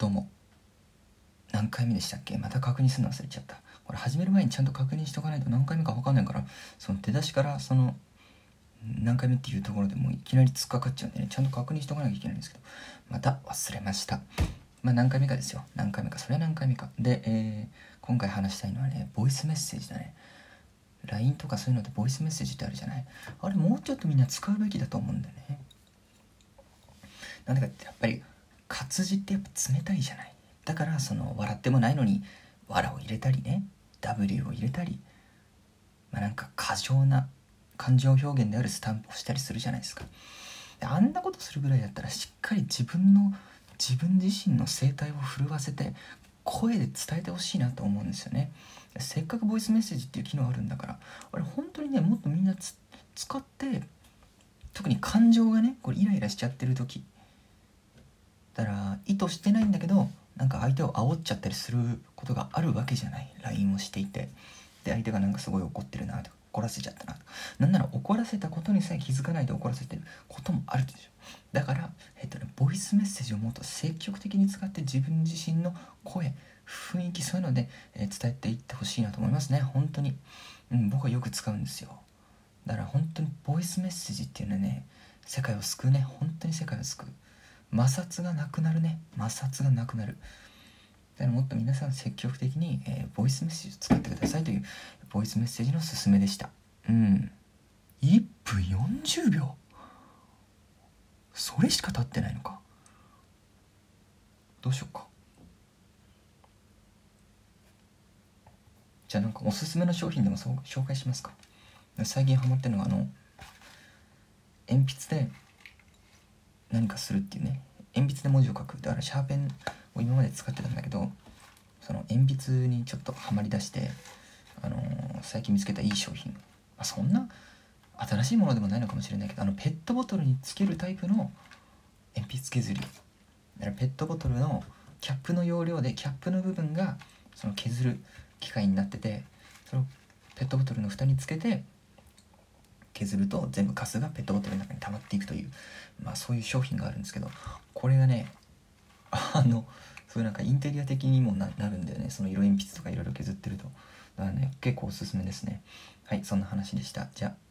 どうも。何回目でしたっけ？また確認するの忘れちゃった。これ始める前にちゃんと確認しとかないと何回目か分かんないからその出だしからその何回目っていうところでもういきなり突っかかっちゃうんでねちゃんと確認しとかなきゃいけないんですけどまた忘れました。まあ何回目かですよ。何回目かそれは何回目か。で、えー、今回話したいのはねボイスメッセージだね。LINE とかそういうのでボイスメッセージってあるじゃない？あれもうちょっとみんな使うべきだと思うんだよね。なんでかってやっぱり活字ってやっぱ冷たいじゃない。だからその笑ってもないのに「わら」を入れたりね「W」を入れたりまあなんか過剰な感情表現であるスタンプをしたりするじゃないですか。であんなことするぐらいだったらしっかり自分の自分自身の声帯を震わせて声で伝えてほしいなと思うんですよね。せっかくボイスメッセージっていう機能あるんだからあれ本当にねもっとみんな使って特に感情がねこれイライラしちゃってる時だから意図してないんだけどなんか相手を煽っちゃったりすることがあるわけじゃない。LINE をしていて。で相手がなんかすごい怒ってるなとか怒らせちゃったなとか。なんなら怒らせたことにさえ気づかないで怒らせてることもあるでしょ。だから、えっとね、ボイスメッセージをもっと積極的に使って自分自身の声雰囲気そういうので、えー、伝えていってほしいなと思いますね。本当に、うん、僕はよく使うんですよ。だから本当にボイスメッセージっていうのはね世界を救うね。本当に世界を救う。摩擦がなくなるね。摩擦がなくなる。だからもっと皆さん積極的に、えー、ボイスメッセージを使ってくださいというボイスメッセージのすすめでした。うん。1分40秒？それしか経ってないのか？どうしようか。じゃあなんかおすすめの商品でもそう紹介しますか。最近ハマってるのがあの鉛筆で何かするっていうね鉛筆で文字を書くだからシャーペンを今まで使ってたんだけどその鉛筆にちょっとはまりだして、あのー、最近見つけたいい商品、まあ、そんな新しいものでもないのかもしれないけどあのペットボトルにつけるタイプの鉛筆削り。だからペットボトルのキャップの容量でキャップの部分がその削る機械になっててそのペットボトルの蓋につけて削ると全部カスがペットボトルの中に溜まっていくという、まあ、そういう商品があるんですけどこれがねあのそういうなんかインテリア的にもなるんだよね。その色鉛筆とかいろいろ削ってると。だからね結構おすすめですね。はいそんな話でした。じゃあ。